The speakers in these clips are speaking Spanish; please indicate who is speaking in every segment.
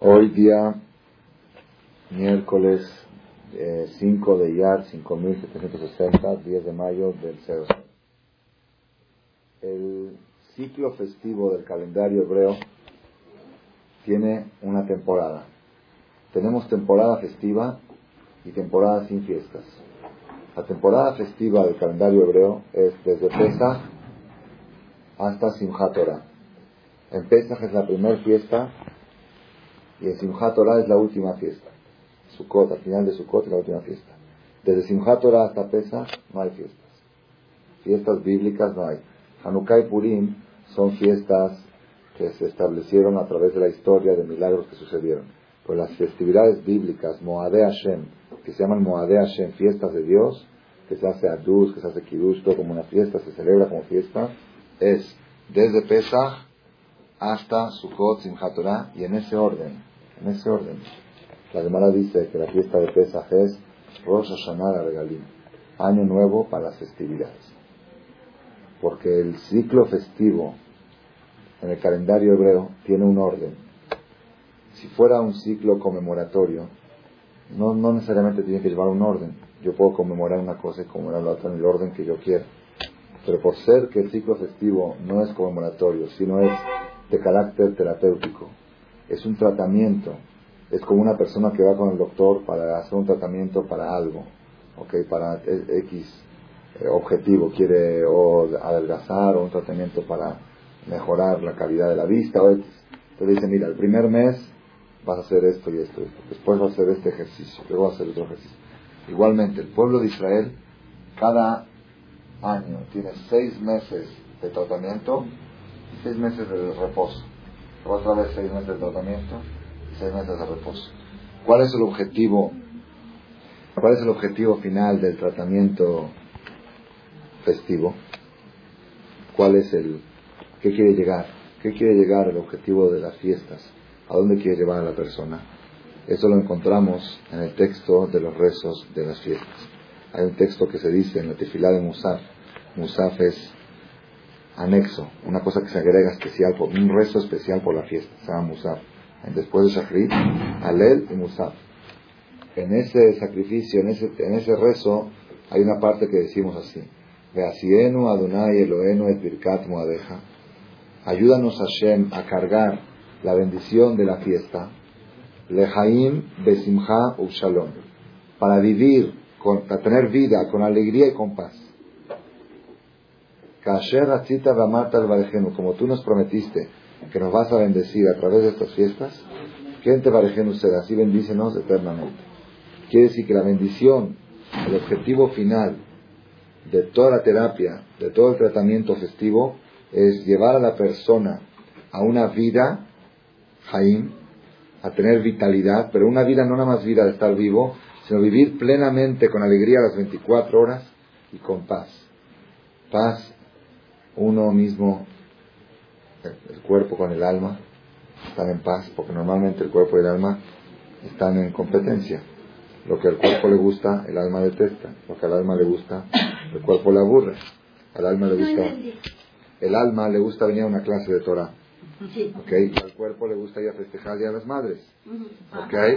Speaker 1: Hoy día, miércoles 5 eh, de Iyar, 5760, 10 de mayo del 0. El ciclo festivo del calendario hebreo tiene una temporada. Tenemos temporada festiva y temporada sin fiestas. La temporada festiva del calendario hebreo es desde Pesach hasta Simchat. En Pesach es la primera fiesta y en Simchat Torah es la última fiesta. Sukkot, al final de Sukkot es la última fiesta. Desde Simchat Torah hasta Pesach no hay fiestas. Fiestas bíblicas no hay. Hanukkah y Purim son fiestas que se establecieron a través de la historia de milagros que sucedieron. Pues las festividades bíblicas, Moadé Hashem, que se llaman Moadé Hashem, fiestas de Dios, que se hace Aduz, que se hace Kiddush, como una fiesta, se celebra como fiesta, es desde Pesach hasta Sukkot, Simchat Torah, y en ese orden, en ese orden. La Gemara dice que la fiesta de Pesach es Rosh Hashanah Regalim, año nuevo para las festividades. Porque el ciclo festivo en el calendario hebreo tiene un orden. Si fuera un ciclo conmemoratorio, no, no necesariamente tiene que llevar un orden. Yo puedo conmemorar una cosa y conmemorar la otra en el orden que yo quiera. Pero por ser que el ciclo festivo no es conmemoratorio, sino es de carácter terapéutico. Es un tratamiento. Es como una persona que va con el doctor para hacer un tratamiento para algo, ¿ok? Para X eh, objetivo, quiere o adelgazar o un tratamiento para mejorar la calidad de la vista. O. Entonces dice, mira, el primer mes vas a hacer esto y esto, esto. Después vas a hacer este ejercicio, luego vas a hacer otro ejercicio. Igualmente, el pueblo de Israel, cada año tiene seis meses de tratamiento seis meses de reposo. Otra vez seis meses de tratamiento y seis meses de reposo. ¿Cuál es el objetivo? ¿Cuál es el objetivo final del tratamiento festivo? ¿Cuál es el qué quiere llegar? ¿Qué quiere llegar el objetivo de las fiestas? ¿A dónde quiere llevar a la persona? Eso lo encontramos en el texto de los rezos de las fiestas. Hay un texto que se dice en la tefilá de Musaf. Musaf es anexo, una cosa que se agrega especial, por, un rezo especial por la fiesta, se llama Musaf. Después de Shachrit, Alel y Musaf. En ese sacrificio, en ese, rezo, hay una parte que decimos así: Veasienu Adonai Eloenu et Birkat Moadeja. Ayúdanos Hashem a cargar la bendición de la fiesta. Lehaim Besimha Shalom. Para vivir, para tener vida con alegría y con paz como tú nos prometiste que nos vas a bendecir a través de estas fiestas, que te usted, así bendícenos eternamente. Quiere decir que la bendición, el objetivo final de toda la terapia, de todo el tratamiento festivo, es llevar a la persona a una vida, Jaim, a tener vitalidad, pero una vida no nada más vida de estar vivo, sino vivir plenamente con alegría las 24 horas y con paz. Paz uno mismo, el cuerpo con el alma, están en paz, porque normalmente el cuerpo y el alma están en competencia. Lo que al cuerpo le gusta, el alma detesta. Lo que al alma le gusta, el cuerpo le aburre. Al alma le gusta, el alma le gusta venir a una clase de Torah. ¿Okay? al cuerpo le gusta ir a festejar Día a las Madres. ¿Okay?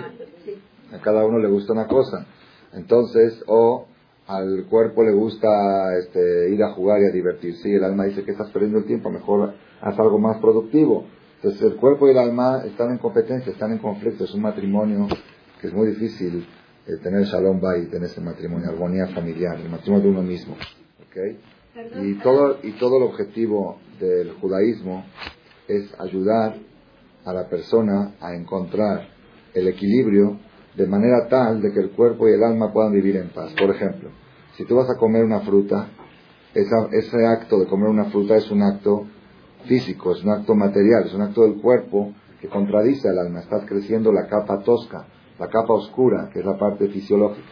Speaker 1: A cada uno le gusta una cosa. Entonces, o al cuerpo le gusta este, ir a jugar y a divertirse y el alma dice que estás perdiendo el tiempo, mejor haz algo más productivo. Entonces el cuerpo y el alma están en competencia, están en conflicto, es un matrimonio que es muy difícil eh, tener shalom bay, tener ese matrimonio, armonía familiar, el matrimonio de uno mismo. ¿okay? Y todo, y todo el objetivo del judaísmo es ayudar a la persona a encontrar el equilibrio de manera tal de que el cuerpo y el alma puedan vivir en paz. Por ejemplo, si tú vas a comer una fruta, ese acto de comer una fruta es un acto físico, es un acto material, es un acto del cuerpo que contradice al alma. Estás creciendo la capa tosca, la capa oscura, que es la parte fisiológica.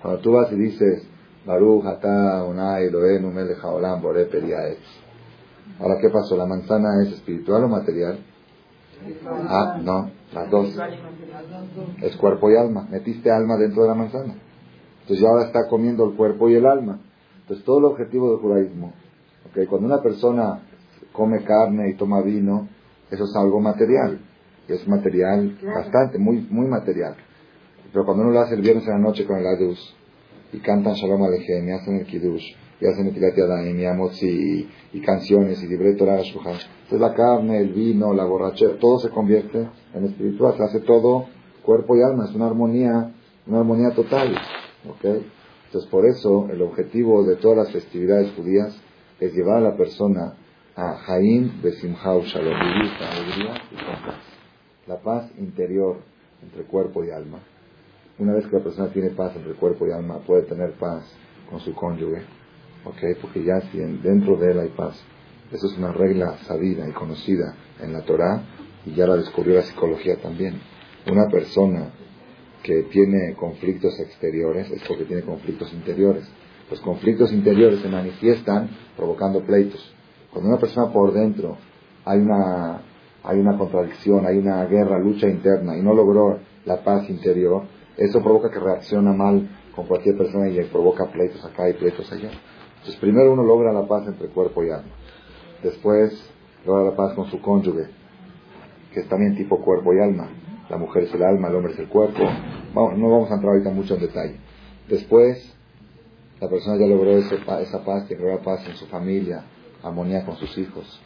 Speaker 1: Cuando tú vas y dices, Baruch, Ata, Unai, Elohenu, Melech Haolam, Bore, Ahora, ¿qué pasó? ¿La manzana es espiritual o material? Ah, no, las dos. Es cuerpo y alma. Metiste alma dentro de la manzana. Entonces ya ahora está comiendo el cuerpo y el alma. Entonces todo el objetivo del judaísmo, okay, cuando una persona come carne y toma vino, eso es algo material. es material bastante, muy, muy material. Pero cuando uno lo hace el viernes en la noche con el Adus, y cantan Shalom Alejem, y hacen el Kiddush, y hacen el Tilat Yadayim, y y, y, canciones, y libre Torah Entonces la carne, el vino, la borrachera, todo se convierte en espiritual, se hace todo cuerpo y alma, es una armonía, una armonía total. ¿Okay? Entonces por eso el objetivo de todas las festividades judías es llevar a la persona a Jaim Besimhau Shalom, vivir. La paz interior entre cuerpo y alma una vez que la persona tiene paz entre cuerpo y alma, puede tener paz con su cónyuge, ¿ok? Porque ya si dentro de él hay paz. Eso es una regla sabida y conocida en la Torah y ya la descubrió la psicología también. Una persona que tiene conflictos exteriores es porque tiene conflictos interiores. Los conflictos interiores se manifiestan provocando pleitos. Cuando una persona por dentro hay una, hay una contradicción, hay una guerra, lucha interna y no logró la paz interior, eso provoca que reacciona mal con cualquier persona y provoca pleitos acá y pleitos allá. Entonces, primero uno logra la paz entre cuerpo y alma. Después logra la paz con su cónyuge, que es también tipo cuerpo y alma. La mujer es el alma, el hombre es el cuerpo. no vamos a entrar ahorita mucho en detalle. Después, la persona ya logró esa paz, que logró paz en su familia, armonía con sus hijos,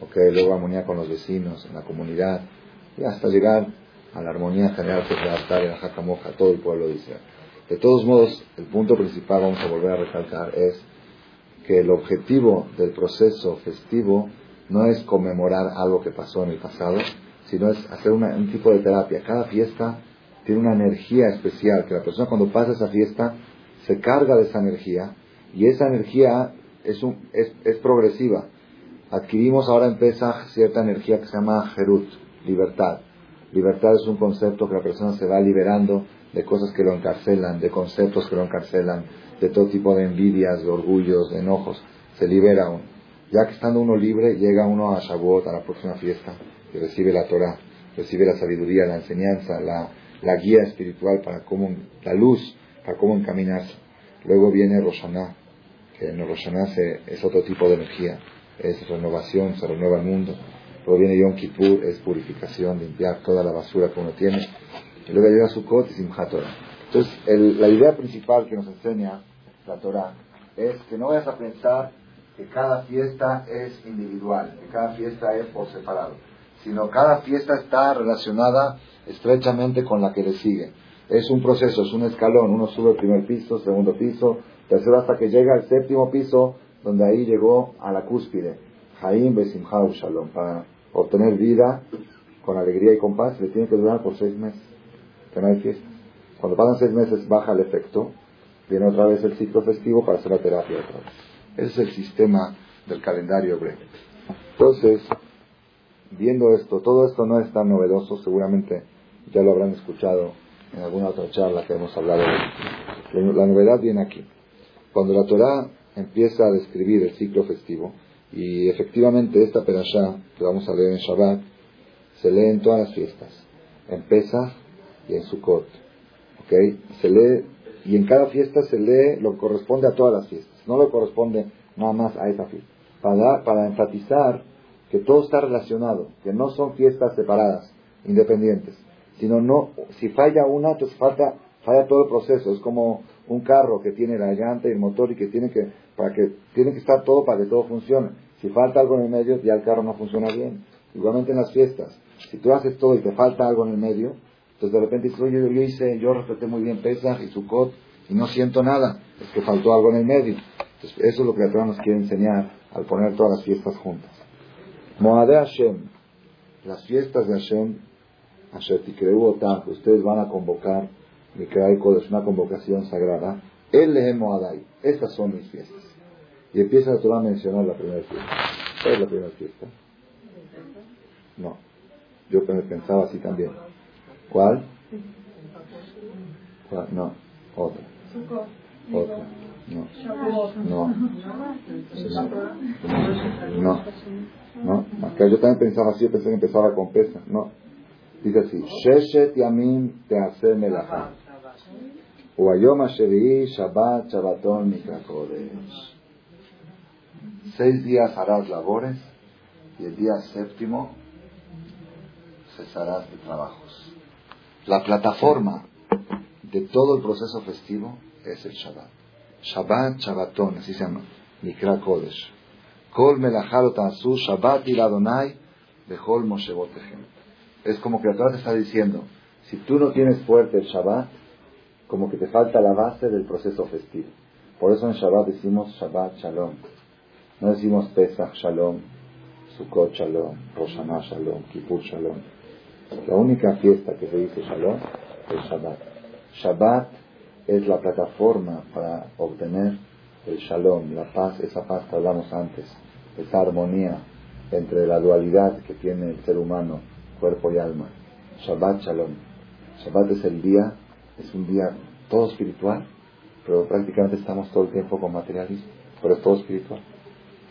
Speaker 1: okay, luego armonía con los vecinos, en la comunidad, y hasta llegar a la armonía general que es la en Jacamoja, todo el pueblo Israel. De todos modos, el punto principal, vamos a volver a recalcar, es que el objetivo del proceso festivo no es conmemorar algo que pasó en el pasado, sino es hacer un tipo de terapia. Cada fiesta tiene una energía especial, que la persona cuando pasa esa fiesta se carga de esa energía y esa energía es, un, es, es progresiva. Adquirimos ahora en cierta energía que se llama Jerut, libertad. Libertad es un concepto que la persona se va liberando de cosas que lo encarcelan, de conceptos que lo encarcelan, de todo tipo de envidias, de orgullos, de enojos. Se libera uno. Ya que estando uno libre, llega uno a Shavuot, a la próxima fiesta, y recibe la Torah, recibe la sabiduría, la enseñanza, la, la guía espiritual para cómo, la luz, para cómo encaminarse. Luego viene Roshaná, que en Roshaná es otro tipo de energía, es renovación, se renueva el mundo. Luego viene Yom Kippur, es purificación, limpiar toda la basura que uno tiene. Y luego llega Sukkot y Simchat Torah. Entonces, la idea principal que nos enseña la Torah es que no vayas a pensar que cada fiesta es individual, que cada fiesta es por separado, sino cada fiesta está relacionada estrechamente con la que le sigue. Es un proceso, es un escalón, uno sube el primer piso, segundo piso, tercero hasta que llega al séptimo piso, donde ahí llegó a la cúspide. Jaim Besimhau Shalom, para obtener vida con alegría y con paz, le tiene que durar por seis meses, que no hay fiesta. Cuando pasan seis meses baja el efecto, viene otra vez el ciclo festivo para hacer la terapia otra vez. Ese es el sistema del calendario hebreo. Entonces, viendo esto, todo esto no es tan novedoso, seguramente ya lo habrán escuchado en alguna otra charla que hemos hablado. La novedad viene aquí. Cuando la Torah empieza a describir el ciclo festivo, y efectivamente esta perashá que vamos a leer en Shabbat se lee en todas las fiestas, en Pesach y en Sukkot. ¿okay? Se lee, y en cada fiesta se lee lo que corresponde a todas las fiestas, no lo corresponde nada más a esa fiesta. Para, para enfatizar que todo está relacionado, que no son fiestas separadas, independientes, sino no, si falla una, entonces falta, falla todo el proceso. Es como un carro que tiene la llanta y el motor y que tiene que para que tiene que estar todo para que todo funcione. Si falta algo en el medio, ya el carro no funciona bien. Igualmente en las fiestas, si tú haces todo y te falta algo en el medio, entonces de repente dices, oye, yo hice, yo respeté muy bien Pesach y Sukkot y no siento nada, es que faltó algo en el medio. Entonces eso es lo que la Torah nos quiere enseñar al poner todas las fiestas juntas. Moade Hashem, las fiestas de Hashem, Asher Tikreu ustedes van a convocar, es una convocación sagrada, El Lehem Moadai, estas son mis fiestas. Y empieza a a mencionar la primera fiesta. ¿Cuál es la primera fiesta? No. Yo pensaba así también. ¿Cuál? ¿Cuál? No. Otra. Otra. No. No. No. No. Acá yo también pensaba así, pensé que empezaba con pesa. No. Dice así. Sheshet yamim te hace melajá. Shabbat Shabbaton Seis días harás labores y el día séptimo cesarás de trabajos. La plataforma de todo el proceso festivo es el Shabbat. Shabbat, Shabbatón, así se llama, Mikra Kodesh. Kol tansu Shabbat y Adonai bechol moshebotehem. Es como que atrás está diciendo, si tú no tienes fuerte el Shabbat, como que te falta la base del proceso festivo. Por eso en Shabbat decimos Shabbat Shalom. No decimos Pesach Shalom, Sukkot Shalom, Rosh Shalom, Kippur Shalom. La única fiesta que se dice Shalom es Shabbat. Shabbat es la plataforma para obtener el Shalom, la paz, esa paz que hablamos antes, esa armonía entre la dualidad que tiene el ser humano, cuerpo y alma. Shabbat Shalom. Shabbat es el día, es un día todo espiritual, pero prácticamente estamos todo el tiempo con materialismo, pero es todo espiritual.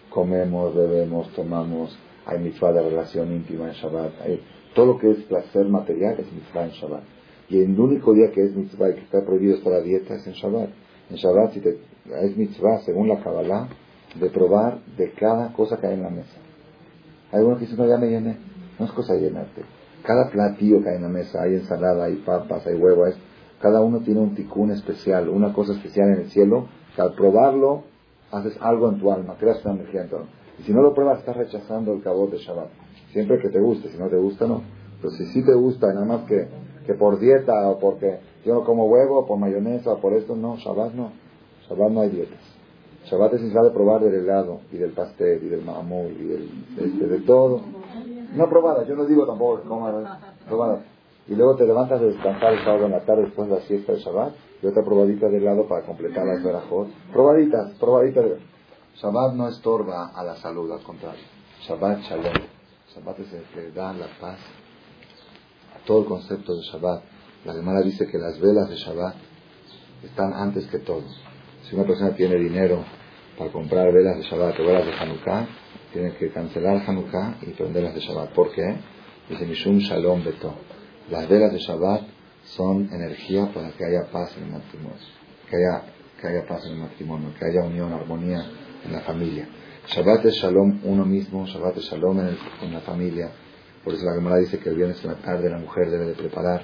Speaker 1: Comemos, bebemos, tomamos, hay mitzvah de relación íntima en Shabbat, todo lo que es placer material es mitzvah en Shabbat. Y el único día que es mitzvah y que está prohibido toda la dieta es en Shabbat. En Shabbat si te, es mitzvah, según la Kabbalah, de probar de cada cosa que hay en la mesa. Hay uno que dice, no, ya me llené. No es cosa de llenarte. Cada platillo que hay en la mesa, hay ensalada, hay papas, hay huevos, cada uno tiene un ticún especial, una cosa especial en el cielo, que al probarlo haces algo en tu alma, creas una energía en tu alma. Y si no lo pruebas, estás rechazando el cabot de Shabbat. Siempre que te guste, si no te gusta, no. Pero si sí te gusta, nada más que, que por dieta o porque yo como huevo, por mayonesa, por esto, no, Shabbat no. Shabbat no hay dietas. Shabbat es necesario probar del helado y del pastel y del mamul y del, de, de todo. No probada, yo no digo tampoco coma, probada. Y luego te levantas a descansar el sábado en la tarde después de la siesta de Shabbat y otra probadita de helado para completar la verajot. Probaditas, probaditas. De... Shabbat no estorba a la salud, al contrario. Shabbat shalom. Shabbat es el que da la paz. Todo el concepto de Shabbat. La Gemara dice que las velas de Shabbat están antes que todo. Si una persona tiene dinero para comprar velas de Shabbat o velas de Hanukkah, tiene que cancelar Hanukkah y prenderlas de Shabbat. ¿Por qué? Dice Mishum Shalom Beto. Las velas de Shabbat son energía para que haya paz en el matrimonio, que haya, que haya paz en el matrimonio, que haya unión, armonía en la familia. Shabbat es Shalom uno mismo, Shabbat es Shalom en, la familia. Por eso la Gemara dice que el viernes en la tarde la mujer debe de preparar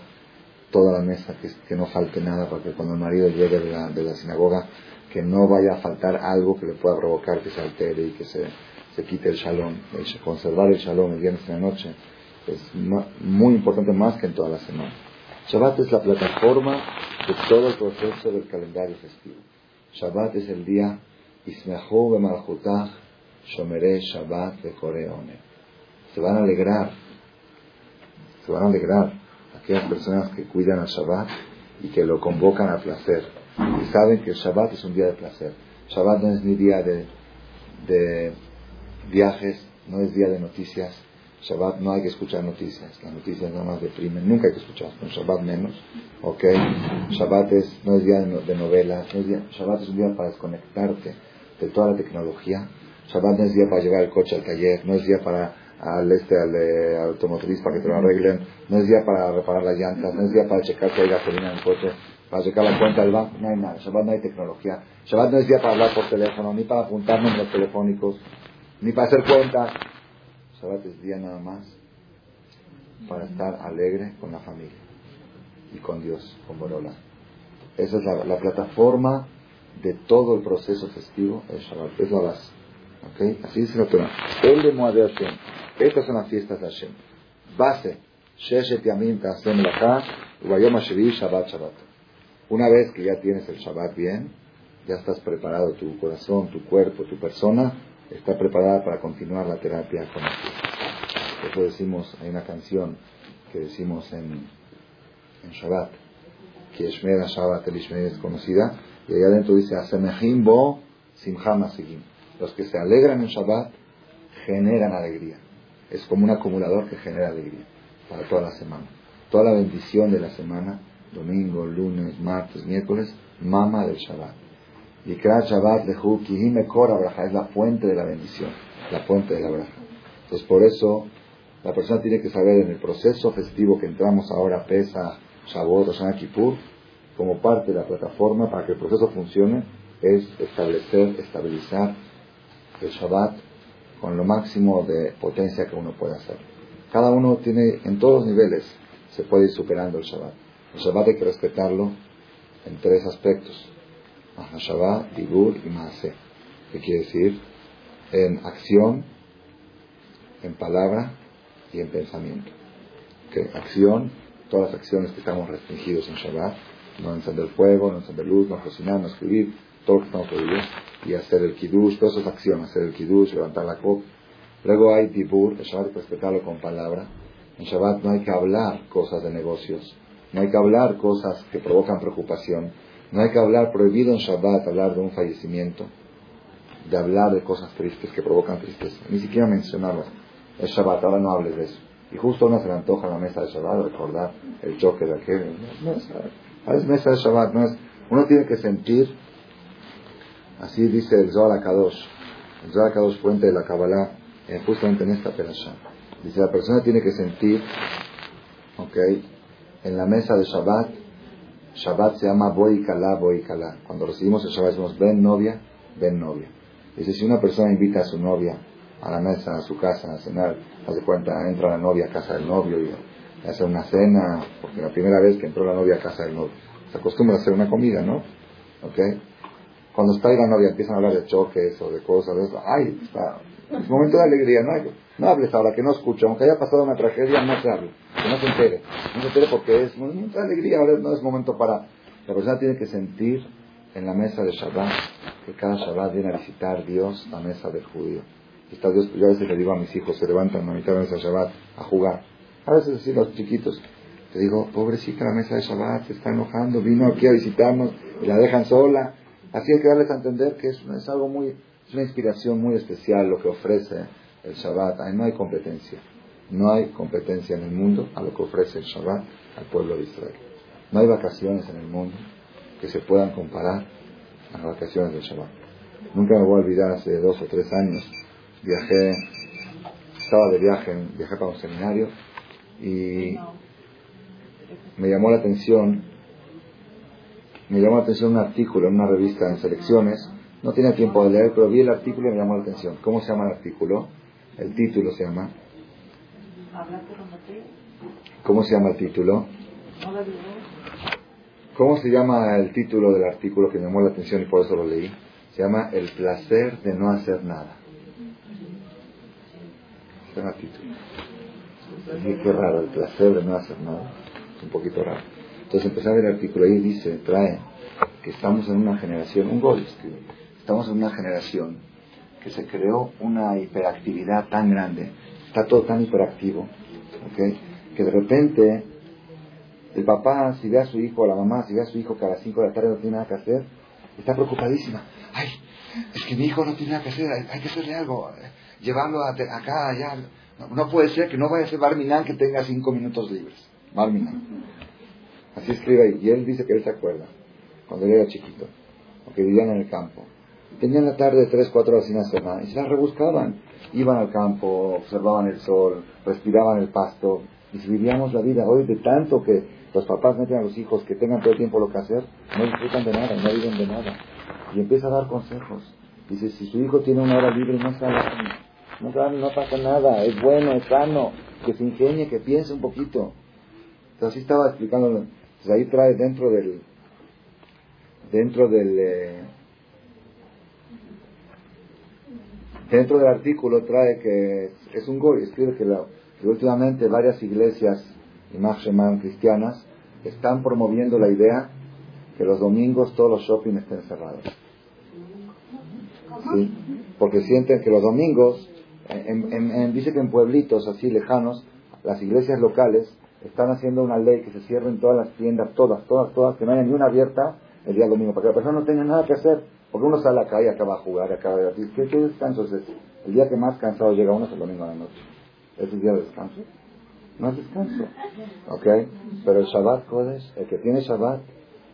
Speaker 1: toda la mesa, que, que no falte nada, para que cuando el marido llegue de la, de la sinagoga que no vaya a faltar algo que le pueda provocar que se altere y que se, se quite el shalom. El, conservar el shalom el viernes en la noche es muy importante más que en toda la semana. Shabbat es la plataforma de todo el proceso del calendario festivo. Shabbat es el día Ismehu Bemalchutach Shomere Shabbat Bekoreone. Se van a alegrar, se van a alegrar aquellas personas que cuidan al Shabbat y que lo convocan a placer y saben que el Shabbat es un día de placer. Shabbat no es ni día de, de viajes, no es día de noticias. Shabbat no hay que escuchar noticias, las noticias nada más deprimen, nunca hay que escuchar, con Shabbat menos, ¿ok? Shabbat es, no es día de, novelas, no es día, Shabbat es un día para desconectarte de toda la tecnología, Shabbat no es día para llevar el coche al taller, no es día para al este al, eh, para que te lo arreglen, no es día para reparar las llantas, no es día para checar si hay gasolina en el coche, para checar la cuenta del banco, no hay nada. Shabbat no hay tecnología. Shabbat no es día para hablar por teléfono, ni para apuntar números telefónicos, ni para hacer cuentas. Shabbat es día nada más para estar alegre con la familia y con Dios, con Borola. Esa es la, plataforma de todo el proceso festivo, el Shabbat, es la base. ¿Okay? Así dice la Torah. El de Hashem. Estas son las fiestas de Hashem. Base. Sheshet Yamim Tasem Ubayom Shabbat Shabbat. Una vez que ya tienes el Shabbat bien, ya estás preparado, tu corazón, tu cuerpo, tu persona está preparada para continuar la terapia con Por eso decimos, hay una canción que decimos en, en Shabbat, que Shmeda Shabbat el es conocida, y allá adentro dice, Asemehim bo simham Los que se alegran en Shabbat generan alegría. Es como un acumulador que genera alegría para toda la semana. Toda la bendición de la semana domingo, lunes, martes, miércoles, mama del Shabbat. Y Shabbat lehu me cora braja, es la fuente de la bendición, la fuente de la braja. Entonces por eso la persona tiene que saber en el proceso festivo que entramos ahora, Pesa, Shabbat, Rosh Kippur, como parte de la plataforma para que el proceso funcione, es establecer, estabilizar el Shabbat con lo máximo de potencia que uno puede hacer. Cada uno tiene, en todos los niveles, se puede ir superando el Shabbat. El Shabbat hay que respetarlo en tres aspectos. Shabbat, Dibur y Maase. ¿Qué quiere decir? En acción, en palabra y en pensamiento. ¿Okay? Acción, todas las acciones que estamos restringidos en Shabbat, no encender fuego, no encender luz, no cocinar, no escribir, todo lo que estamos prohibidos, y hacer el kiddush, todas esas acciones, hacer el kiddush, levantar la copa. Luego hay dibur, el Shabbat hay que respetarlo con palabra. En Shabbat no hay que hablar cosas de negocios, no hay que hablar cosas que provocan preocupación, no hay que hablar, prohibido en Shabbat hablar de un fallecimiento, de hablar de cosas tristes que provocan tristeza, ni siquiera mencionarlas. Es Shabbat, ahora no hables de eso. Y justo uno se le antoja la mesa de Shabbat recordar el choque de aquel. No, es, mesa de Shabbat, no es. Uno tiene que sentir, así dice el Zohar Kadosh, el Zohar Kadosh fuente de la Kabbalah, eh, justamente en esta perasha. Dice, la persona tiene que sentir, ok, en la mesa de Shabbat, Shabbat se llama Boikala, Boikala. Cuando recibimos el Shabbat decimos, ven novia, ven novia. Dice, si una persona invita a su novia a la mesa, a su casa, a cenar, hace cuenta, entra la novia a casa del novio y hace una cena, porque la primera vez que entró la novia a casa del novio, se acostumbra a hacer una comida, ¿no? ¿Ok? Cuando está ahí la novia empiezan a hablar de choques o de cosas, de eso, ay, está, es momento de alegría, no, hay, no hables ahora, que no escuche, aunque haya pasado una tragedia, no se hable, que no se entere, no se entere porque es momento de alegría, ahora no es momento para, la persona tiene que sentir en la mesa de Shabbat, que cada Shabbat viene a visitar Dios la mesa del judío. Está Dios, yo a veces le digo a mis hijos, se levantan a mitad de la mesa de Shabbat a jugar. A veces así los chiquitos, te digo, pobrecita la mesa de Shabbat, se está enojando, vino aquí a visitarnos y la dejan sola. Así hay que darles a entender que es, es algo muy, es una inspiración muy especial lo que ofrece el Shabbat. Ahí no hay competencia. No hay competencia en el mundo a lo que ofrece el Shabbat al pueblo de Israel. No hay vacaciones en el mundo que se puedan comparar a las vacaciones del Shabbat. Nunca me voy a olvidar, hace dos o tres años, viajé, estaba de viaje, viajé para un seminario y me llamó la atención, me llamó la atención un artículo en una revista en selecciones, no tenía tiempo de leer, pero vi el artículo y me llamó la atención. ¿Cómo se llama el artículo? El título se llama. ¿Cómo se llama el título? ¿Cómo se llama el título del artículo que me llamó la atención y por eso lo leí? Se llama El placer de no hacer nada. Se llama título. Y qué raro, el placer de no hacer nada. Un poquito raro. Entonces empecé a ver el artículo y dice, trae que estamos en una generación, un gol estamos en una generación que se creó una hiperactividad tan grande, está todo tan hiperactivo, que de repente el papá, si ve a su hijo, o la mamá, si ve a su hijo que a las 5 de la tarde no tiene nada que hacer, está preocupadísima. Ay, es que mi hijo no tiene nada que hacer, hay, que hacerle algo, llevarlo acá, allá. No, puede ser que no vaya a ser Barminan que tenga 5 minutos libres. Barminan. Así escribe ahí. Y él dice que él se acuerda, cuando él era chiquito, o que vivían en el campo. Tenían la tarde 3, 4 horas sin hacer nada y se las rebuscaban. Iban al campo, observaban el sol, respiraban el pasto, y si vivíamos la vida hoy de tanto que los papás meten a los hijos que tengan todo el tiempo lo que hacer, no disfrutan de nada, no viven de nada. Y empieza a dar consejos. Dice, si su hijo tiene una hora libre, no se no, no pasa nada, es bueno, es sano, que se ingenie, que piense un poquito. Así estaba explicándolo. Entonces ahí trae dentro del, dentro del, eh, dentro del artículo trae que es un goy, escribe que, últimamente varias iglesias y más cristianas están promoviendo la idea que los domingos todos los shopping estén cerrados. Porque sienten que los domingos, dice que en pueblitos así lejanos, las iglesias locales están haciendo una ley que se cierren todas las tiendas, todas, todas, todas, que no haya ni una abierta el día domingo, para que la persona no tenga nada que hacer. Porque uno sale a la calle, acaba a jugar, acaba de decir, ¿qué, qué descanso es ese? El día que más cansado llega uno es el domingo a la noche. ¿Es el día de descanso? No es descanso. ¿Ok? Pero el Shabbat Kodesh, el que tiene Shabbat,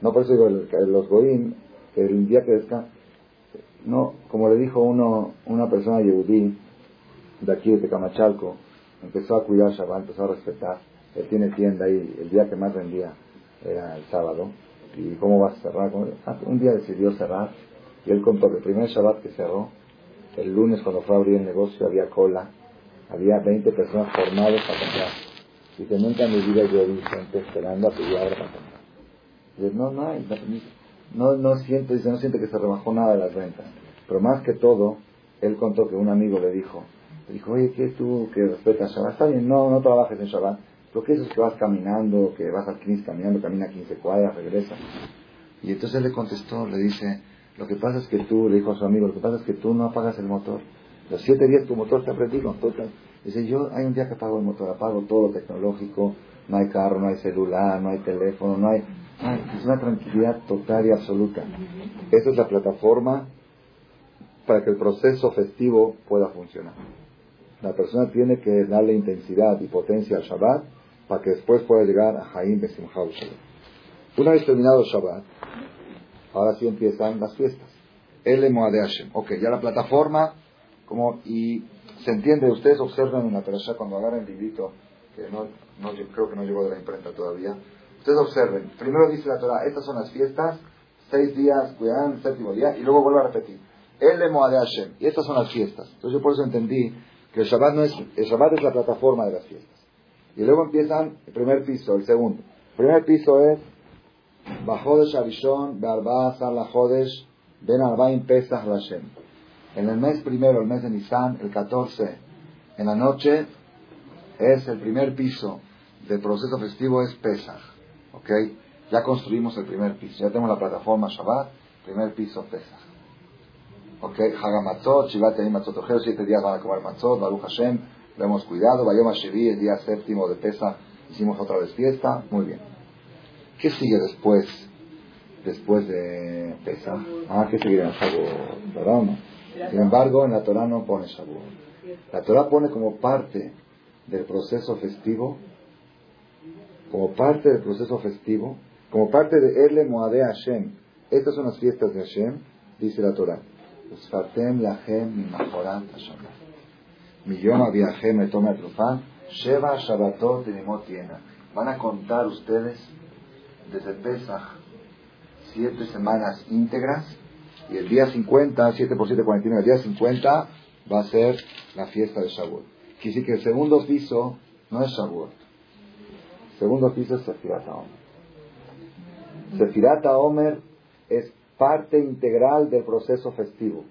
Speaker 1: no por eso digo los Goim, que el día que descansa, no, como le dijo uno, una persona yehudí de aquí de Camachalco, empezó a cuidar Shabbat, empezó a respetar. Él tiene tienda ahí, el día que más vendía era el sábado. ¿Y cómo va a cerrar? Ah, un día decidió cerrar y él contó que el primer Shabbat que cerró, el lunes cuando fue a abrir el negocio había cola Había 20 personas formadas para comprar. Dice, nunca en mi vida yo vi gente esperando a que yo abra para comprar. Dice, no, no hay, no, no siento, dice, no siento que se rebajó nada de las rentas. Pero más que todo, él contó que un amigo le dijo, le dijo, oye, ¿qué tú que respetas Shabbat? Está bien, no, no trabajes en Shabbat. ¿Qué es eso que vas caminando, que vas al Knis caminando, camina 15 cuadras, regresa? Y entonces le contestó, le dice, lo que pasa es que tú, le dijo a su amigo, lo que pasa es que tú no apagas el motor. Los siete días tu motor está prendido. Dice, yo hay un día que apago el motor, apago todo lo tecnológico, no hay carro, no hay celular, no hay teléfono, no hay... es una tranquilidad total y absoluta. Esa es la plataforma para que el proceso festivo pueda funcionar. La persona tiene que darle intensidad y potencia al Shabbat para que después pueda llegar a Jaim Besimha. Una vez terminado el Shabbat, ahora sí empiezan las fiestas. El de Hashem. Ok, ya la plataforma, como, y se entiende, ustedes observan en la perasha cuando agarran el librito, que no, no, creo que no llegó de la imprenta todavía, ustedes observen, primero dice la Torah, estas son las fiestas, seis días, cuidan, séptimo día, y luego vuelve a repetir. El de Hashem. Y estas son las fiestas. Entonces yo por eso entendí que el Shabbat, no es, el Shabbat es la plataforma de las fiestas. Y luego empiezan el primer piso, el segundo. El primer piso es Bajodesh Arishon, Be'arba la Ben Arbaim Pesach Hashem. En el mes primero, el mes de Nisan, el 14, en la noche, es el primer piso del proceso festivo, es Pesach. ¿Ok? Ya construimos el primer piso. Ya tenemos la plataforma Shabbat, primer piso Pesach. ¿Ok? Hagamatzot, Shivat Yaim Matzot siete días van a comer Matzot, Baruch Hashem, lo hemos cuidado. Vayom Shevi, el día séptimo de Pesach, hicimos otra vez fiesta. Muy bien. ¿Qué sigue después? Después de Pesach. Ah, ¿qué sigue en Shavuot? ¿Verdad no? Sin embargo, en la Torah no pone Shavuot. La Torah pone como parte del proceso festivo, como parte del proceso festivo, como parte de Erle Moade Hashem. Estas son las fiestas de Hashem, dice la Torah. Usfartem Lahem Mimachorat Millón Abiahem Etome Trufán. Sheva Shabbatot Tiena. Van a contar ustedes desde Pesach siete semanas íntegras y el día 50, 7 por 7, 49, el día 50 va a ser la fiesta de Shavuot. Quiere que el segundo piso no es Shavuot. El segundo piso es Sefirat Omer. Sefirat Omer es parte integral del proceso festivo.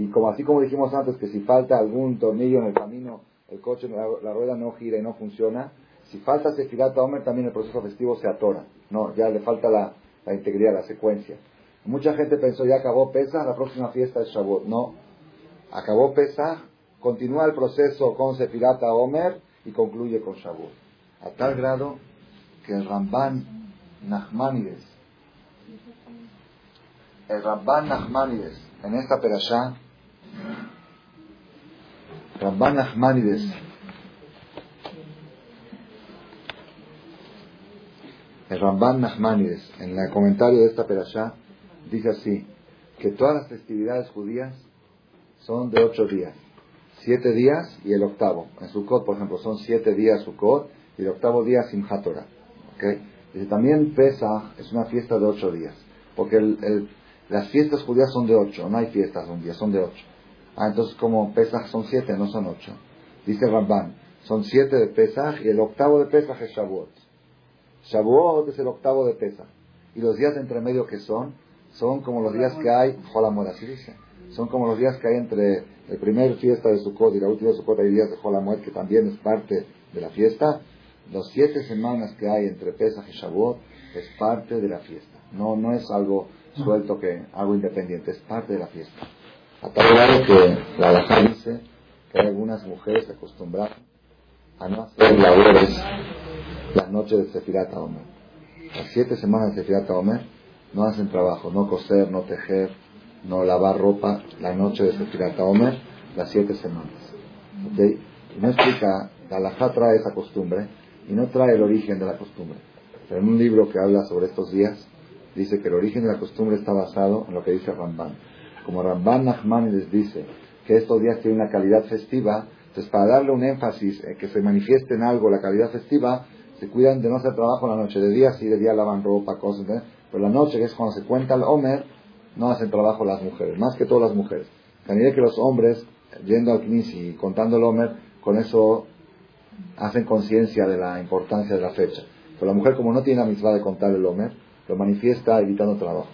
Speaker 1: Y como así como dijimos antes que si falta algún tornillo en el camino, el coche, la, rueda no gira y no funciona, si falta Sefirat Omer también el proceso festivo se atora. No, ya le falta la, la integridad, la secuencia. Mucha gente pensó, ya acabó Pesach, la próxima fiesta es Shavuot. No, acabó Pesach, continúa el proceso con Sefirata Omer y concluye con Shavuot. A tal grado que el Ramban Nachmanides, el Ramban Nachmanides, en esta perashá, Ramban Nachmanides, el Ramban Nachmanides, en el comentario de esta perashá, dice así, que todas las festividades judías son de ocho días. Siete días y el octavo. En Sukkot, por ejemplo, son siete días Sukkot y el octavo día Simchat Torah. ¿Okay? Dice, también Pesach es una fiesta de ocho días. Porque las fiestas judías son de ocho, no hay fiestas un día, son de ocho. Ah, entonces como Pesach son siete, no son ocho. Dice Ramban, son siete de Pesach y el octavo de Pesach es Shavuot. Shavuot es el octavo de Pesach. Y los días entre medio que son, son como los días que hay, Jolamor, así dice, son como los días que hay entre el primer fiesta de Sukkot y la última de Sukkot, hay días de Jolamor que también es parte de la fiesta. Las siete semanas que hay entre Pesach y Shavuot es parte de la fiesta. No, no es algo suelto que algo independiente, es parte de la fiesta. A tal grado que la Alajá dice que hay algunas mujeres acostumbradas a no hacer labores la noche de Sefirat Omer. Las siete semanas de Sefirat Omer no hacen trabajo, no coser, no tejer, no lavar ropa la noche de Sefirat Omer, las siete semanas. ¿Okay? Y no explica, la halajá trae esa costumbre y no trae el origen de la costumbre. Pero en un libro que habla sobre estos días, dice que el origen de la costumbre está basado en lo que dice Ramban. Como Ramban Nachman les dice que estos días tienen una calidad festiva, entonces para darle un énfasis, en que se manifieste en algo la calidad festiva, se cuidan de no hacer trabajo en la noche. De día sí, de día lavan ropa, cosas, pero la noche, que es cuando se cuenta el Homer, no hacen trabajo las mujeres, más que todas las mujeres. También que los hombres, yendo al Knis y contando el Homer, con eso hacen conciencia de la importancia de la fecha. Pero la mujer, como no tiene la de contar el Omer, lo manifiesta evitando trabajo.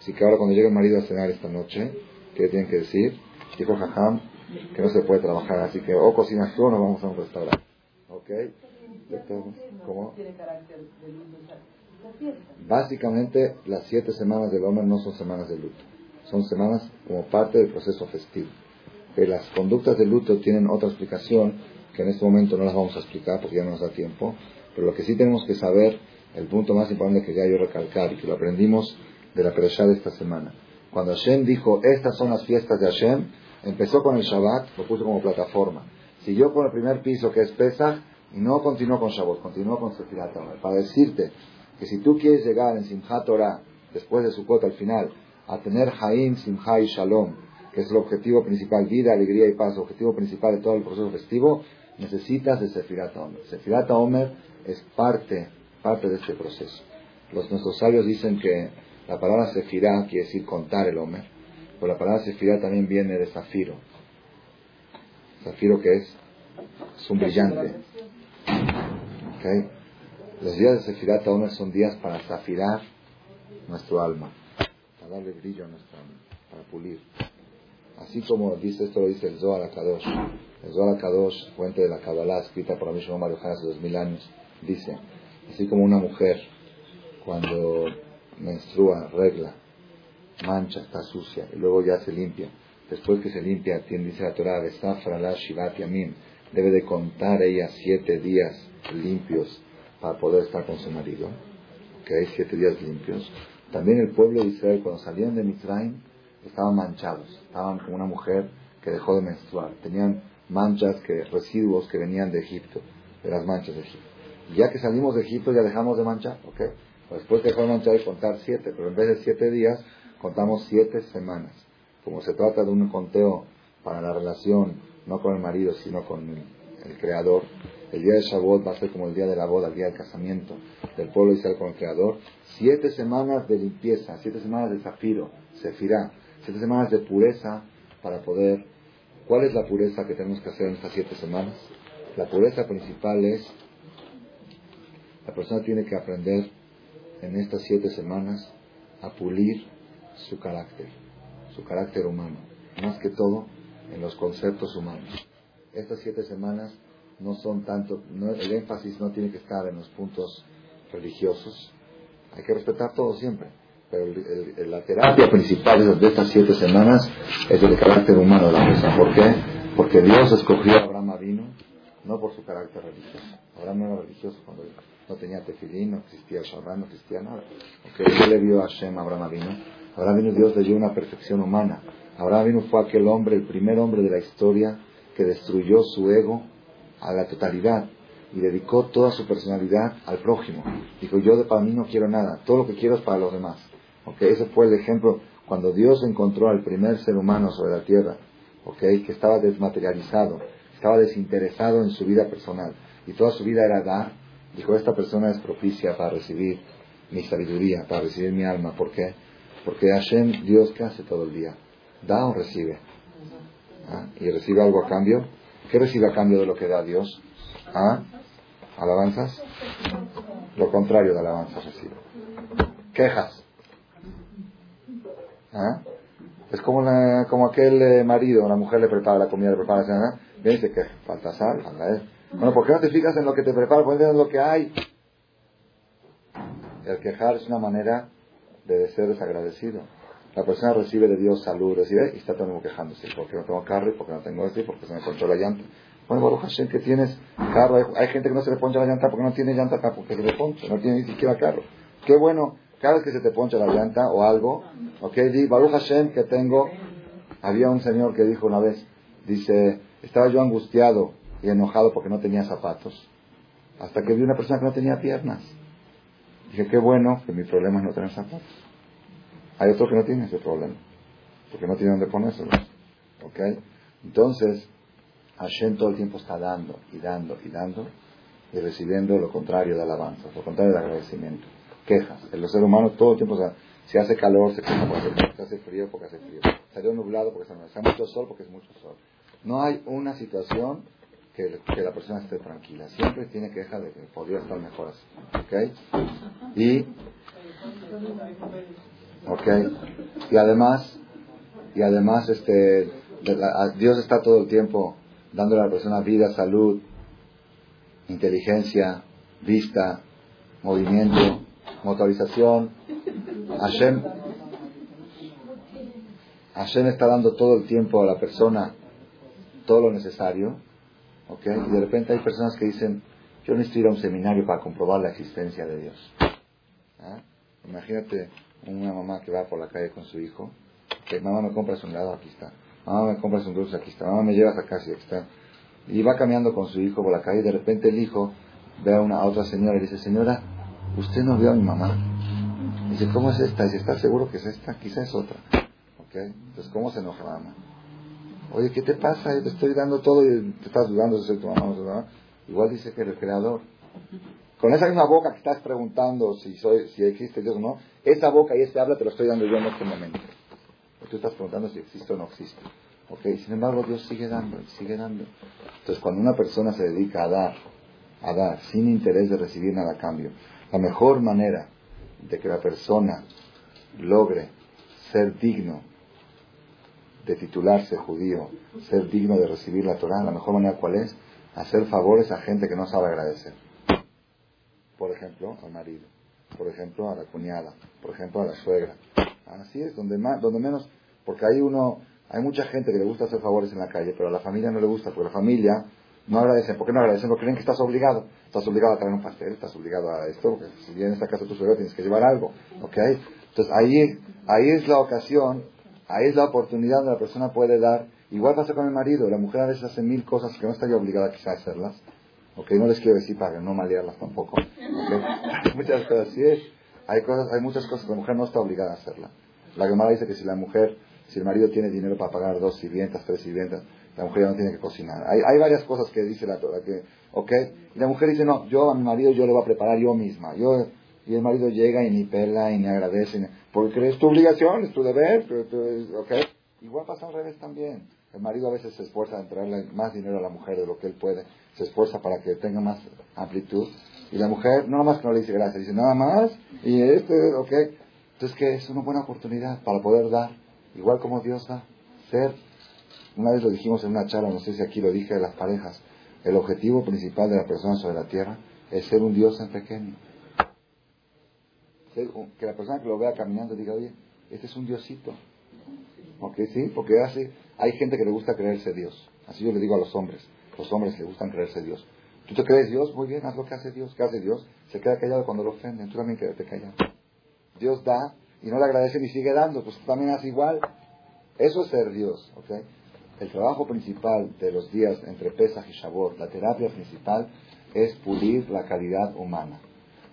Speaker 1: Así que ahora cuando llegue el marido a cenar esta noche, ¿qué tienen que decir? Dijo Jajam que no se puede trabajar, así que o cocinas tú o nos vamos a un restaurante. ¿Ok? ¿Cómo? Básicamente, las siete semanas del Omer no son semanas de luto. Son semanas como parte del proceso festivo. Que las conductas de luto tienen otra explicación que en este momento no las vamos a explicar porque ya no nos da tiempo. Pero lo que sí tenemos que saber, el punto más importante que ya yo recalcar y que lo aprendimos de la Perashá de esta semana. Cuando Hashem dijo, estas son las fiestas de Hashem, empezó con el Shabbat, lo puso como plataforma. Siguió con el primer piso que es Pesach y no continuó con Shabbat, continuó con Sefirat Para decirte que si tú quieres llegar en Simchat Torah, después de Sukkot al final, a tener Haim, Simcha y Shalom, que es el objetivo principal, vida, alegría y paz, objetivo principal de todo el proceso festivo, necesitas de Sefirat Omer. Sefirat Omer es parte, parte de este proceso. Los, nuestros sabios dicen que la palabra Sefirá quiere decir contar el Omer, pero la palabra Sefirá también viene de zafiro. Zafiro que es, es un brillante. Los días de Sefirat son días para zafirar nuestro alma darle brillo a nuestra alma, para pulir. Así como dice esto, lo dice el Zohar Akadosh. El Zohar Akadosh, fuente de la Kabbalah, escrita por Amisho Marujan hace dos mil años, dice, así como una mujer, cuando menstrua, regla, mancha, está sucia, y luego ya se limpia. Después que se limpia, tiene, dice la Torah, Shivat Yamim, debe de contar ella siete días limpios para poder estar con su marido. que hay Siete días limpios. También el pueblo de Israel, cuando salían de Mitzrayim, estaban manchados. Estaban como una mujer que dejó de menstruar. Tenían manchas, que, residuos que venían de Egipto, de las manchas de Egipto. Ya que salimos de Egipto, ya dejamos de manchar, ¿ok? Después dejó de manchar y contar siete, pero en vez de siete días, contamos siete semanas. Como se trata de un conteo para la relación, no con el marido, sino con el Creador, el día de Shavuot va a ser como el día de la boda, el día del casamiento del pueblo Israel con el Creador. Siete semanas de limpieza, siete semanas de zafiro, sefirá, siete semanas de pureza para poder... ¿Cuál es la pureza que tenemos que hacer en estas siete semanas? La pureza principal es, la persona tiene que aprender en estas siete semanas a pulir su carácter, su carácter humano, más que todo en los conceptos humanos. Estas siete semanas no son tanto, el énfasis no tiene que estar en los puntos religiosos, hay que respetar todo siempre, pero la terapia principal de estas siete semanas es el carácter humano de la persona. ¿Por qué? Porque Dios escogió a Abraham Avino no por su carácter religioso. Abraham no era religioso cuando no tenía tefilín, no existía Shabbat, no existía nada. Él le vio a Hashem, Abraham Avino. Abraham Avino Dios le dio una perfección humana. Abraham Avino fue aquel hombre, el primer hombre de la historia que destruyó su ego a la totalidad y dedicó toda su personalidad al prójimo. Dijo, yo de para mí no quiero nada, todo lo que quiero es para los demás. Okay, ese fue el ejemplo cuando Dios encontró al primer ser humano sobre la tierra, okay, que estaba desmaterializado, estaba desinteresado en su vida personal y toda su vida era dar. Dijo, esta persona es propicia para recibir mi sabiduría, para recibir mi alma. ¿Por qué? Porque Hashem, Dios, ¿qué hace todo el día? ¿Da o recibe? ¿Ah? ¿Y recibe algo a cambio? ¿Qué recibe a cambio de lo que da Dios? ¿Ah? ¿Alabanzas? Lo contrario de alabanzas recibe. Quejas. ¿Ah? Es como, como aquel eh, marido, una mujer le prepara la comida, le prepara la cena, viene y dice que falta sal, anda Bueno, ¿por qué no te fijas en lo que te prepara? Pues en lo que hay. El quejar es una manera de ser desagradecido. La persona recibe de Dios salud, recibe y está todo quejándose. porque no tengo carro? ¿Por qué no tengo esto? porque se me ponchó la llanta? Bueno, Baruch Hashem, que tienes carro. Hay, gente que no se le poncha la llanta porque no tiene llanta acá, porque se le poncha. No tiene ni siquiera carro. Qué bueno, cada vez que se te poncha la llanta o algo, ok, di Baruch Hashem que tengo. Había un señor que dijo una vez, dice, estaba yo angustiado y enojado porque no tenía zapatos. Hasta que vi una persona que no tenía piernas. Dije, qué bueno que mi problema es no tener zapatos. Hay otros que no tienen ese problema, porque no tienen dónde ponérselos. ¿Ok? Entonces, Hashem todo el tiempo está dando y dando y dando y recibiendo lo contrario de alabanza, lo contrario de agradecimiento. Quejas. El ser humano todo el tiempo, o sea, si hace calor, se queja porque hace hace frío, porque hace frío. Salió nublado porque nublado. Si hace mucho sol, porque es mucho sol. No hay una situación que, que, la persona esté tranquila. Siempre tiene queja de que podría estar mejor así. ¿Ok? Y, okay, y además, y además este, Dios está todo el tiempo dándole a la persona vida, salud, inteligencia, vista, movimiento, motorización. Hashem, Hashem está dando todo el tiempo a la persona todo lo necesario, ¿ok? Y de repente hay personas que dicen, yo necesito ir a un seminario para comprobar la existencia de Dios. ¿Ah? Imagínate una mamá que va por la calle con su hijo, que mamá me compras un helado, aquí está. Mamá me compras un dulce, aquí está. Mamá me llevas a casa, aquí está. Y va caminando con su hijo por la calle y de repente el hijo ve a, una, a otra señora y dice, señora, ¿usted no vio a mi mamá? Dice, ¿cómo es esta? Dice, ¿está seguro que es esta? Quizá es otra. ¿Ok? Entonces, ¿cómo se enoja la mamá? Oye, ¿qué te pasa? Yo te estoy dando todo y te estás dudando de ser tu mamá o. Igual dice que el creador. Con esa misma boca que estás preguntando si, soy, si existe Dios o no, esa boca y ese habla te lo estoy dando yo en este momento. Tú estás preguntando si existe o no existe. ¿Ok? Sin embargo, Dios sigue dando, sigue dando. Entonces, cuando una persona se dedica a dar, a dar, sin interés de recibir nada a cambio, la mejor manera de que la persona logre ser digno de titularse judío, ser digno de recibir la Torah, la mejor manera cuál es? Hacer favores a gente que no sabe agradecer. Por ejemplo, al marido, por ejemplo, a la cuñada, por ejemplo, a la suegra. Así es, donde, más, donde menos, porque hay uno, hay mucha gente que le gusta hacer favores en la calle, pero a la familia no le gusta, porque la familia no agradece. ¿Por qué no agradecen? Porque creen que estás obligado. Estás obligado a traer un pastel, estás obligado a esto, porque si vienes a casa tu suegra tienes que llevar algo. ¿Ok? Entonces ahí, ahí es la ocasión, ahí es la oportunidad donde la persona puede dar. Igual pasa con el marido, la mujer a veces hace mil cosas que no estaría obligada quizá a hacerlas. ¿Ok? No les quiero decir para no malearlas tampoco. Muchas cosas así es. Hay, cosas, hay muchas cosas que la mujer no está obligada a hacerla. La Gemara dice que si la mujer, si el marido tiene dinero para pagar dos sirvientas, tres sirvientas, la mujer ya no tiene que cocinar. Hay, varias cosas que dice la Torah, que, ¿ok? La mujer dice, no, yo a mi marido yo le voy a preparar yo misma. Yo, y el marido llega y ni pela y ni agradece, porque es tu obligación, es tu deber, ¿ok? Igual pasa al revés también. El marido a veces se esfuerza en traerle más dinero a la mujer de lo que él puede, se esfuerza para que tenga más amplitud. Y la mujer, no más que no le dice gracias, dice nada más, y este, ¿ok? Entonces que es una buena oportunidad para poder dar, igual como Dios da, ser. Una vez lo dijimos en una charla, no sé si aquí lo dije de las parejas, el objetivo principal de la persona sobre la tierra es ser un Dios en pequeño. Que la persona que lo vea caminando diga, oye, este es un Diosito. ¿Ok? Sí, porque hace, hay gente que le gusta creerse Dios. Así yo le digo a los hombres. Los hombres le gustan creerse Dios. Tú te crees Dios, muy bien, haz lo que hace Dios. ¿Qué hace Dios? Se queda callado cuando lo ofenden. Tú también quédate callado. Dios da y no le agradece ni sigue dando, pues también hace igual. Eso es ser Dios, ¿ok? El trabajo principal de los días entre Pesach y Shavuot, la terapia principal, es pulir la calidad humana.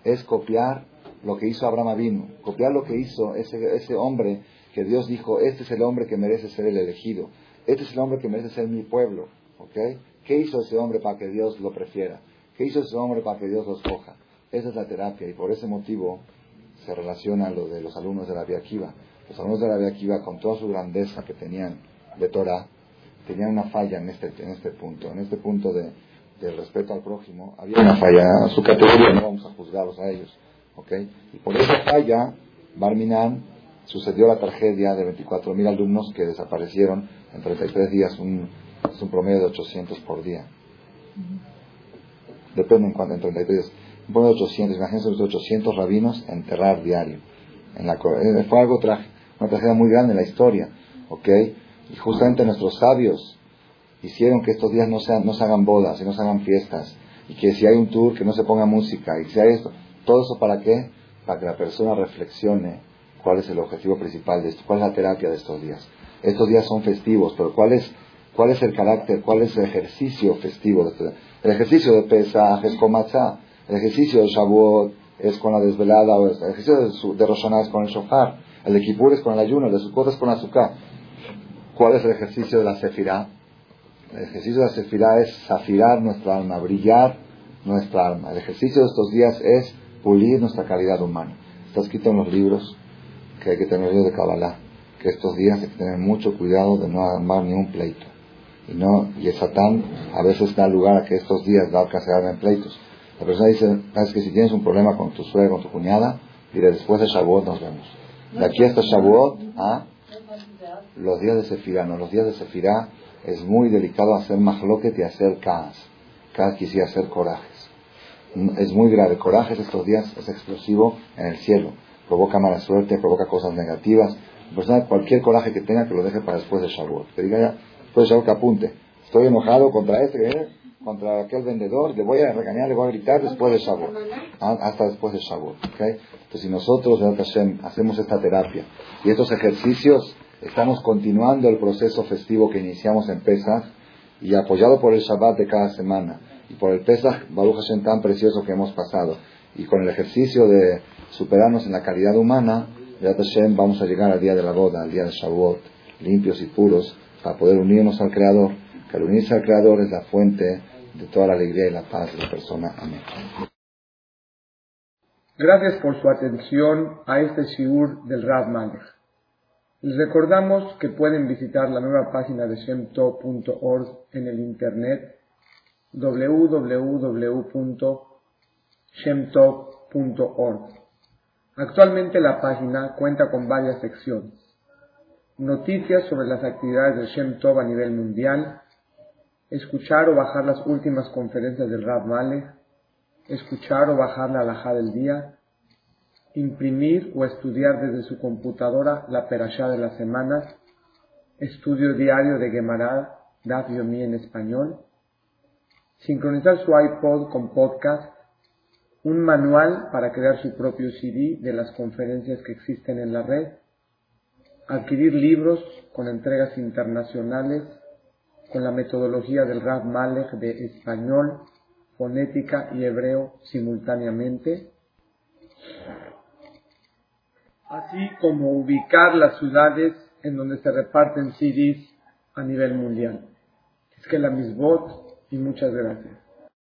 Speaker 1: Es copiar lo que hizo Abraham Avinu, copiar lo que hizo ese, ese hombre que Dios dijo, este es el hombre que merece ser el elegido, este es el hombre que merece ser mi pueblo, ¿ok? ¿Qué hizo ese hombre para que Dios lo prefiera? ¿Qué hizo ese hombre para que Dios lo escoja? Esa es la terapia y por ese motivo se relaciona lo de los alumnos de la Via Kiva. Los alumnos de la Via Kiva, con toda su grandeza que tenían de Torah, tenían una falla en este, en este punto, en este punto de, del respeto al prójimo, había una falla, a su categoría no vamos a juzgarlos a ellos, ¿ok? Y por esa falla, Barminan sucedió la tragedia de 24.000 alumnos que desaparecieron en 33 días, un, es un promedio de 800 por día. Depende en cuánto, en 33 días un de 800, imagínense los 800 rabinos enterrar diario. En la, eh, fue algo trágico, una tragedia muy grande en la historia, ¿ok? Y justamente nuestros sabios hicieron que estos días no, sean, no se hagan bodas y no se hagan fiestas, y que si hay un tour, que no se ponga música, y si hay esto, todo eso para qué? Para que la persona reflexione cuál es el objetivo principal de esto, cuál es la terapia de estos días. Estos días son festivos, pero cuál es, cuál es el carácter, cuál es el ejercicio festivo días. El ejercicio de Pesach es Komatzah, el ejercicio de Shavuot es con la desvelada, el ejercicio de, de es con el shofar, el de Kippur es con el ayuno, el de Sukkot es con azúcar. ¿Cuál es el ejercicio de la Sefirah? El ejercicio de la Sefirah es zafirar nuestra alma, brillar nuestra alma. El ejercicio de estos días es pulir nuestra calidad humana. Está escrito en los libros que hay que tener de Kabbalah, que estos días hay que tener mucho cuidado de no armar ni un pleito. Y no, y el Satán a veces da lugar a que estos días da se hagan pleitos. La persona dice, sabes que si tienes un problema con tu suegra, con tu cuñada, dile después de Shavuot nos vemos. De aquí hasta Shavuot, ¿ah? los días de Sefirá, no, los días de Sefirá es muy delicado hacer mahloket y hacer kaas. Kaas quisiera hacer corajes. Es muy grave. Corajes estos días es explosivo en el cielo. Provoca mala suerte, provoca cosas negativas. Persona, cualquier coraje que tenga que lo deje para después de Shavuot. Que diga ya, después de Shavuot que apunte. Estoy enojado contra este, ¿eh? contra aquel vendedor, le voy a regañar, le voy a gritar después de Shavuot. Ah, hasta después de Shavuot. ¿okay? Entonces, si nosotros, hacemos esta terapia y estos ejercicios, estamos continuando el proceso festivo que iniciamos en Pesach y apoyado por el Shabbat de cada semana y por el Pesach, Baruch Hashem, tan precioso que hemos pasado y con el ejercicio de superarnos en la calidad humana, Hashem, vamos a llegar al día de la boda, al día de Shavuot, limpios y puros, para poder unirnos al Creador, que al unirse al Creador es la fuente de toda la alegría y la paz de la persona. Amén.
Speaker 2: Gracias por su atención a este shiur del Rav Malech. Les recordamos que pueden visitar la nueva página de shemtov.org en el internet www.shemtov.org. Actualmente la página cuenta con varias secciones. Noticias sobre las actividades de Shem Tov a nivel mundial, escuchar o bajar las últimas conferencias del Rav Malek, escuchar o bajar la alhaja del día, imprimir o estudiar desde su computadora la perashá de la semana, estudio diario de Gemara, Daf Yomi en español, sincronizar su iPod con podcast, un manual para crear su propio CD de las conferencias que existen en la red, adquirir libros con entregas internacionales con la metodología del Rav Malek de español, fonética y hebreo simultáneamente, así como ubicar las ciudades en donde se reparten CDs a nivel mundial. Es que la misbot y muchas gracias.